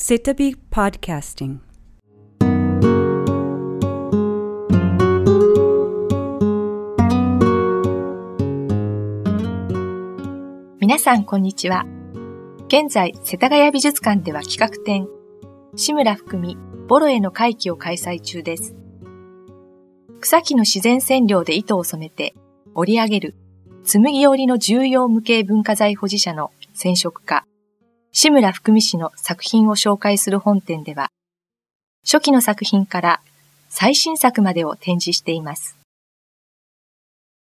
Sitabi Podcasting. 皆さん、こんにちは。現在、世田谷美術館では企画展、志村含み、ボロへの回帰を開催中です。草木の自然染料で糸を染めて、織り上げる、紬織りの重要無形文化財保持者の染色家、志村含み氏の作品を紹介する本展では、初期の作品から最新作までを展示しています。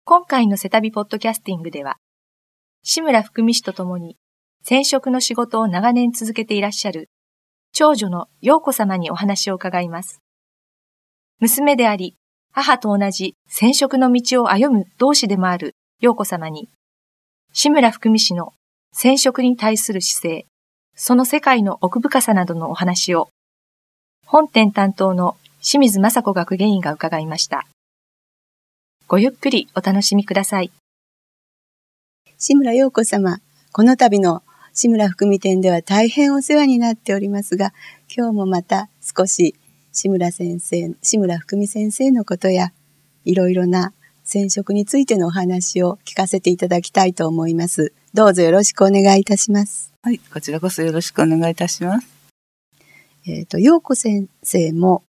今回のセタビポッドキャスティングでは、志村福美氏と共に染色の仕事を長年続けていらっしゃる長女の陽子様にお話を伺います。娘であり、母と同じ染色の道を歩む同志でもある陽子様に、志村福美氏の染色に対する姿勢、その世界の奥深さなどのお話を、本店担当の清水雅子学芸員が伺いました。ごゆっくりお楽しみください。志村陽子様、この度の志村福美店では大変お世話になっておりますが、今日もまた少し志村先生、志村福美先生のことや、いろいろな染色についてのお話を聞かせていただきたいと思います。どうぞよろしくお願いいたします。はい、こちらこそよろしくお願いいたします。えっ、ー、と、陽子先生も、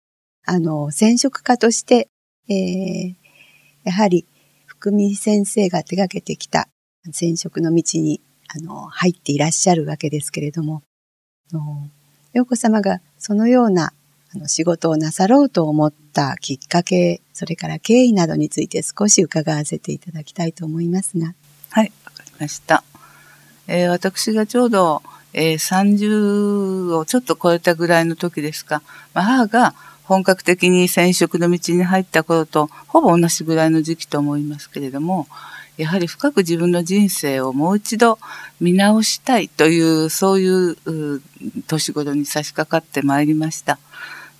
あの、染色家として、えー、やはり、福美先生が手がけてきた染色の道にあの入っていらっしゃるわけですけれども、陽子様がそのようなあの仕事をなさろうと思ったきっかけ、それから経緯などについて少し伺わせていただきたいと思いますが。はい、わかりました。えー、私がちょうど、えー、30をちょっと超えたぐらいの時ですか、ま、母が本格的に染色の道に入った頃とほぼ同じぐらいの時期と思いますけれども、やはり深く自分の人生をもう一度見直したいという、そういう年頃に差し掛かってまいりました。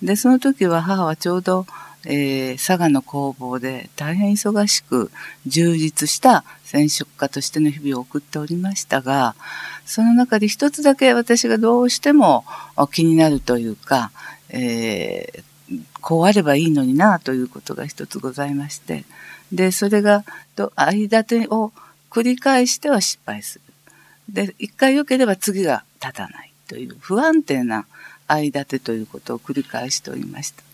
で、その時は母はちょうど、えー、佐賀の工房で大変忙しく充実した染色家としての日々を送っておりましたが、その中で一つだけ私がどうしても気になるというか、えー、こうあればいいのになということが一つございまして、で、それが、間手を繰り返しては失敗する。で、一回良ければ次が立たないという不安定な間手ということを繰り返しておりました。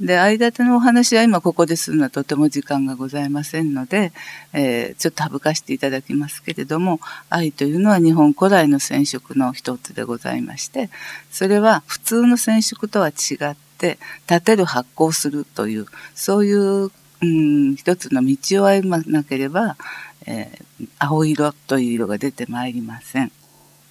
で、間手のお話は今ここでするのはとても時間がございませんので、えー、ちょっと省かせていただきますけれども、愛というのは日本古来の染色の一つでございまして、それは普通の染色とは違って、立てる発光するという、そういううん、一つの道を歩まなければ、えー、青色という色が出てまいりません。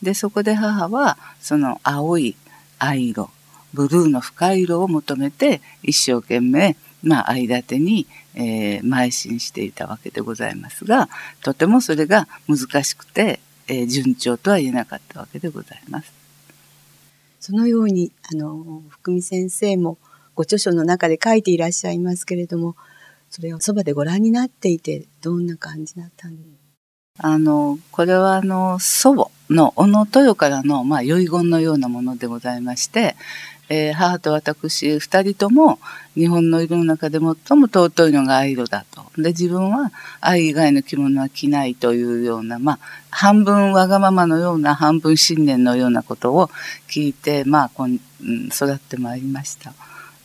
で、そこで母は、その青い藍色、ブルーの深い色を求めて、一生懸命、まあ、間手に、えー、邁進していたわけでございますが、とてもそれが難しくて、えー、順調とは言えなかったわけでございます。そのように、あの、福美先生もご著書の中で書いていらっしゃいますけれども、それをそばでご覧になっていて、どんな感じだったんですあの、これはあの、祖母の小野豊からの、まあ、遺言のようなものでございまして、えー、母と私二人とも日本の色の中で最も尊いのが藍色だと。で、自分は藍以外の着物は着ないというような、まあ、半分わがままのような、半分信念のようなことを聞いて、まあ、こん育ってまいりました。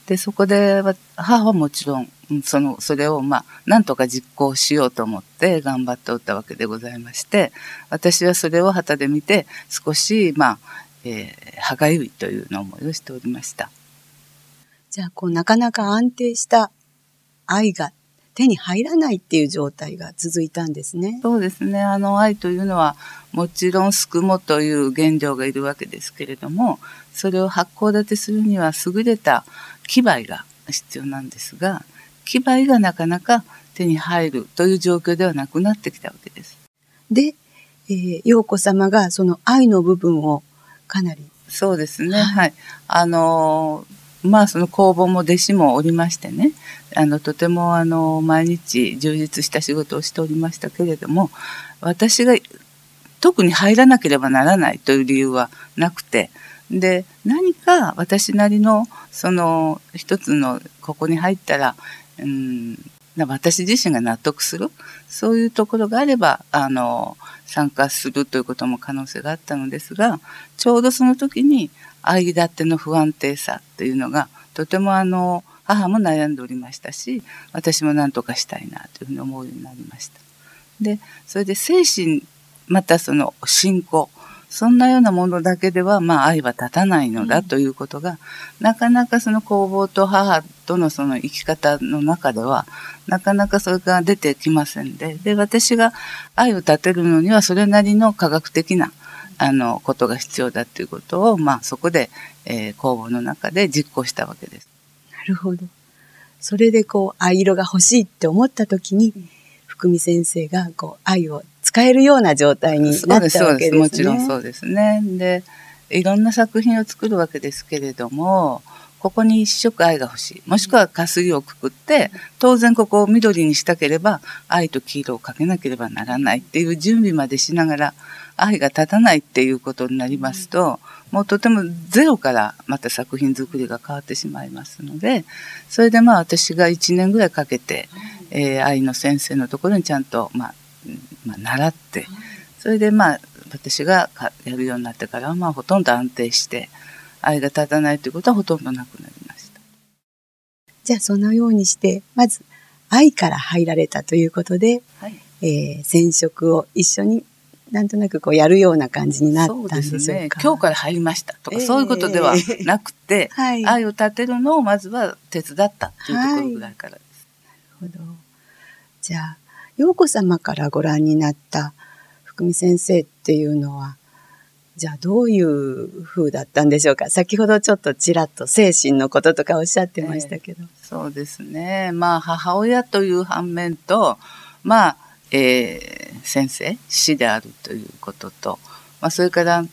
で、そこで、母はもちろん、その、それを、まあ、なんとか実行しようと思って頑張っておったわけでございまして、私はそれを旗で見て、少し、まあ、えー、歯がゆいというの思いをしておりました。じゃあ、こう、なかなか安定した愛が手に入らないっていう状態が続いたんですね。そうですね。あの愛というのはもちろんすくもという原料がいるわけですけれども、それを発酵立てするには優れた機売が必要なんですが、機売がなかなか手に入るという状況ではなくなってきたわけです。で、えー、陽子様がその愛の部分をかなり。そうですね。はい。あのまあその工房も弟子もおりましてね、あのとてもあの毎日充実した仕事をしておりましたけれども、私が特に入らなければならないという理由はなくて、で、何か私なりの、その、一つの、ここに入ったら、うん、私自身が納得する、そういうところがあれば、あの、参加するということも可能性があったのですが、ちょうどその時に、相立ての不安定さっていうのが、とてもあの、母も悩んでおりましたし、私も何とかしたいなというふうに思うようになりました。で、それで精神、またその信仰、そんなようなものだけでは、まあ愛は立たないのだということが、うん、なかなかその工房と母とのその生き方の中では、なかなかそれが出てきませんで、で、私が愛を立てるのにはそれなりの科学的な、あの、ことが必要だということを、まあそこで、えー、工房の中で実行したわけです。なるほど。それでこう、藍色が欲しいって思った時に、福美先生がこう、愛を使えるような状態になったわけですね。もちろんそうですね。で、いろんな作品を作るわけですけれども、ここに一色愛が欲しい。もしくはかすりをくくって、当然ここを緑にしたければ、愛と黄色をかけなければならないっていう準備までしながら、愛が立たないっていうことになりますと、もうとてもゼロからまた作品作りが変わってしまいますので、それでまあ私が1年ぐらいかけて、えー、愛の先生のところにちゃんと、まあ、まあ、習って、それでまあ、私がやるようになってからは、まあ、ほとんど安定して、愛が立たないということはほとんどなくなりました。じゃあ、そのようにして、まず、愛から入られたということで、はい、えー、染色を一緒になんとなくこうやるような感じになったんでしょうか？そうね。今日から入りましたとか、えー、そういうことでは なくて、はい、愛を立てるのをまずは手伝ったというところぐらいからです。はい、なるほど。じゃあ、陽子様からご覧になった福美先生っていうのは、じゃあどういう風だったんでしょうか？先ほどちょっとちらっと精神のこととかおっしゃってましたけど。えー、そうですね。まあ母親という反面と、まあ、えー、先生、師であるということと、まあそれから、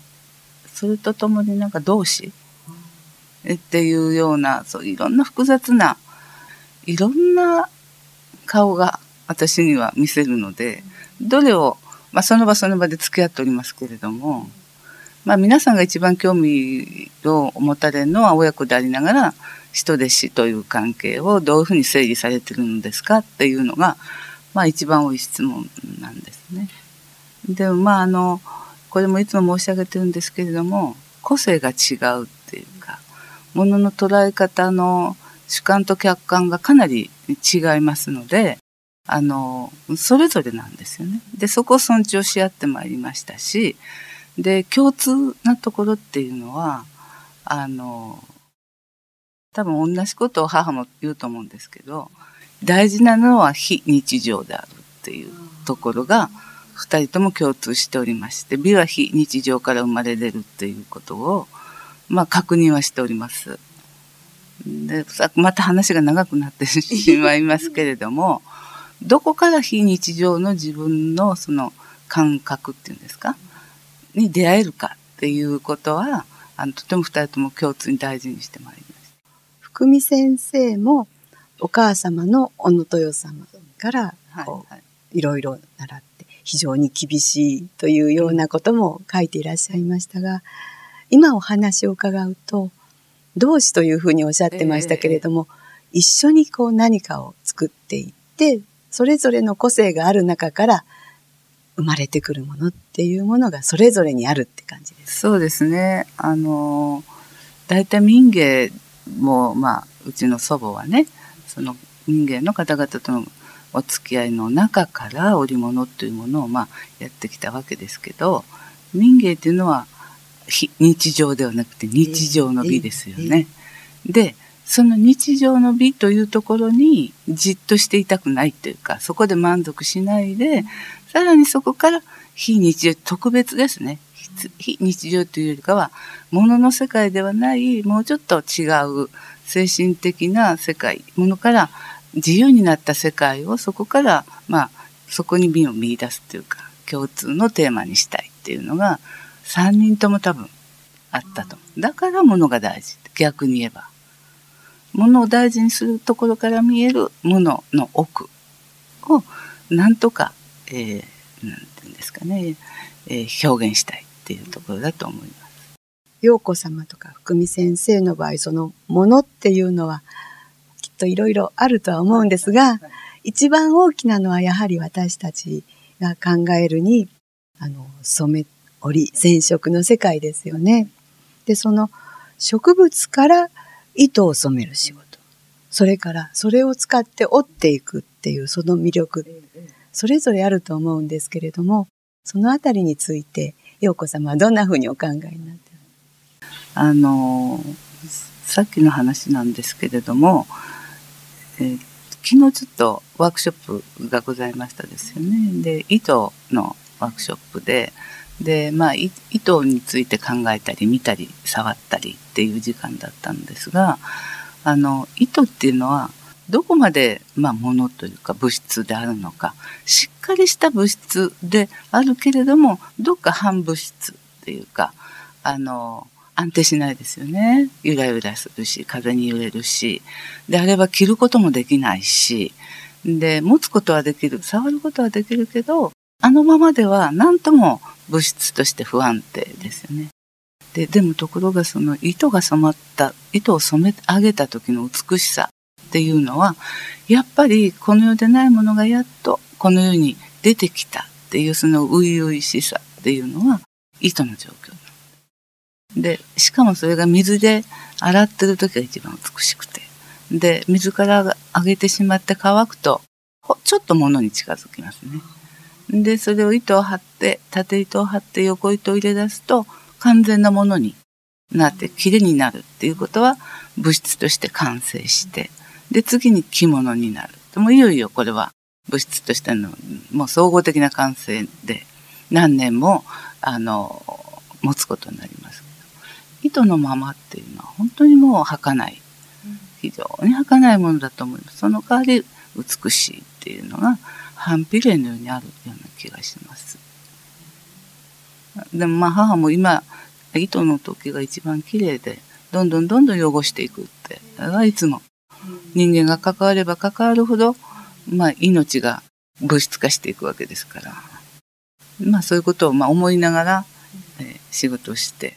それとともになんか同志っていうような、そういろんな複雑な、いろんな顔が私には見せるので、どれを、まあ、その場その場で付き合っておりますけれども、まあ、皆さんが一番興味を持たれるのは親子でありながら、人弟子という関係をどういうふうに整理されてるのですかっていうのが、まあ一番多い質問なんですね。でもまああの、これもいつも申し上げてるんですけれども、個性が違うっていうか、ものの捉え方の主観と客観がかなり違いますので、あの、それぞれなんですよね。で、そこを尊重し合ってまいりましたし、で、共通なところっていうのは、あの、多分同じことを母も言うと思うんですけど、大事なのは非日常であるっていうところが、二人とも共通しておりまして、美は非日常から生まれ出るっていうことを、まあ確認はしております。で、また話が長くなってしまいますけれども、どこから非日常の自分のその感覚っていうんですか？に出会えるかっていうことは、あの、とても二人とも共通に大事にしてまいりました。福美先生もお母様の小野豊様からこう、はい。はい、いろいろ習って非常に厳しいというようなことも書いていらっしゃいましたが、今お話を伺うと、同志というふうにおっしゃってましたけれども、えー、一緒にこう何かを作っていって、それぞれの個性がある中から生まれてくるものっていうものがそれぞれにあるって感じです。そうですね。あの、大体民芸も、まあ、うちの祖母はね、その民芸の方々とのお付き合いの中から織物というものを、まあ、やってきたわけですけど、民芸っていうのは日常ではなくて日常の美ですよね。で、その日常の美というところにじっとしていたくないというか、そこで満足しないで、さらにそこから非日常、特別ですね。非日常というよりかは、物の世界ではない、もうちょっと違う精神的な世界、ものから自由になった世界をそこから、まあ、そこに美を見出すというか、共通のテーマにしたいっていうのが、3人とも多分あったと。だから物が大事。逆に言えば。ものを大事にするところから見えるものの奥をなんとか、えー、なんていうんですかね、えー、表現したいっていうところだと思います。陽子様とか福美先生の場合、そのものっていうのは、きっといろいろあるとは思うんですが、一番大きなのはやはり私たちが考えるに、あの、染め、織、染色の世界ですよね。で、その植物から糸を染める仕事。それからそれを使って織っていくっていうその魅力。それぞれあると思うんですけれども、そのあたりについて、陽子様はどんなふうにお考えになってる？あの、さっきの話なんですけれども、えー、昨日ちょっとワークショップがございましたですよね。で、糸のワークショップで、で、まあ、糸について考えたり見たり触ったりっていう時間だったんですが、あの、糸っていうのは、どこまで、まあ、ものというか物質であるのか、しっかりした物質であるけれども、どっか反物質っていうか、あの、安定しないですよね。ゆらゆらするし、風に揺れるし、であれば着ることもできないし、で、持つことはできる、触ることはできるけど、あのままでは何とも物質として不安定ですよね。で、でもところがその糸が染まった、糸を染め上げた時の美しさっていうのは、やっぱりこの世でないものがやっとこの世に出てきたっていうその初々しさっていうのは糸の状況で、しかもそれが水で洗ってる時が一番美しくて。で、水から上げてしまって乾くと、ちょっと物に近づきますね。で、それを糸を張って、縦糸を張って横糸を入れ出すと、完全なものになって、綺麗になるっていうことは、物質として完成して、で、次に着物になる。もういよいよこれは物質としての、もう総合的な完成で、何年も、あの、持つことになります。糸のままっていうのは本当にもう儚い。非常に儚いものだと思います。その代わり美しいっていうのが反比例のようにあるような気がします。でもまあ母も今、糸の時が一番綺麗で、どんどんどんどん汚していくって、いつも人間が関われば関わるほど、まあ命が物質化していくわけですから。まあそういうことをまあ思いながら、えー、仕事をして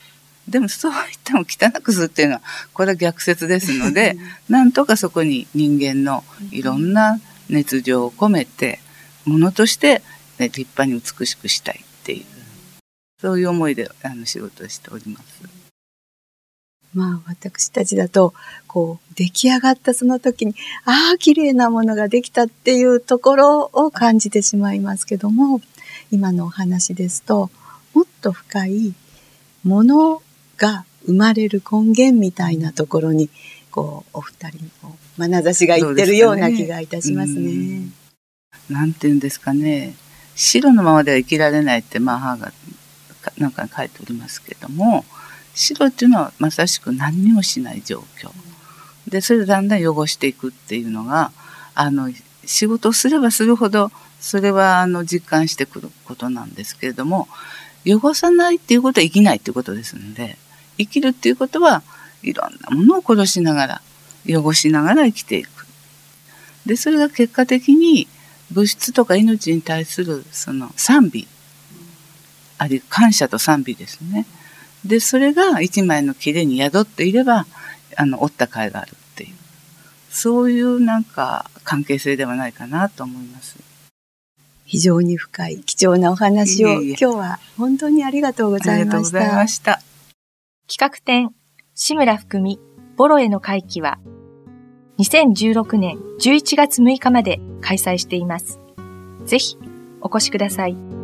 でもそう言っても汚くするっていうのは、これは逆説ですので、なんとかそこに人間のいろんな熱情を込めて、ものとして、ね、立派に美しくしたいっていう、そういう思いであの仕事をしております。まあ私たちだと、こう、出来上がったその時に、ああ、綺麗なものができたっていうところを感じてしまいますけども、今のお話ですと、もっと深いものが生まれる根源みたいなところに、こう、お二人の眼差しがいってるような気がいたしますね。なんて言うんですかね。白のままでは生きられないって、まあ母がなんか書いておりますけども、白っていうのはまさしく何にもしない状況。で、それでだんだん汚していくっていうのが、あの、仕事をすればするほど、それはあの実感してくることなんですけれども、汚さないっていうことは生きないっていうことですので、生きるっていうことはいろんなものを殺しながら汚しながら生きていく。でそれが結果的に物質とか命に対するその賛美あるいは感謝と賛美ですね。でそれが一枚の木に宿っていればあの折った甲斐があるっていうそういうなんか関係性ではないかなと思います。非常に深い貴重なお話を今日は本当にありがとうございました。ありがとうございました。企画展、志村含み、ボロへの会期は、2016年11月6日まで開催しています。ぜひ、お越しください。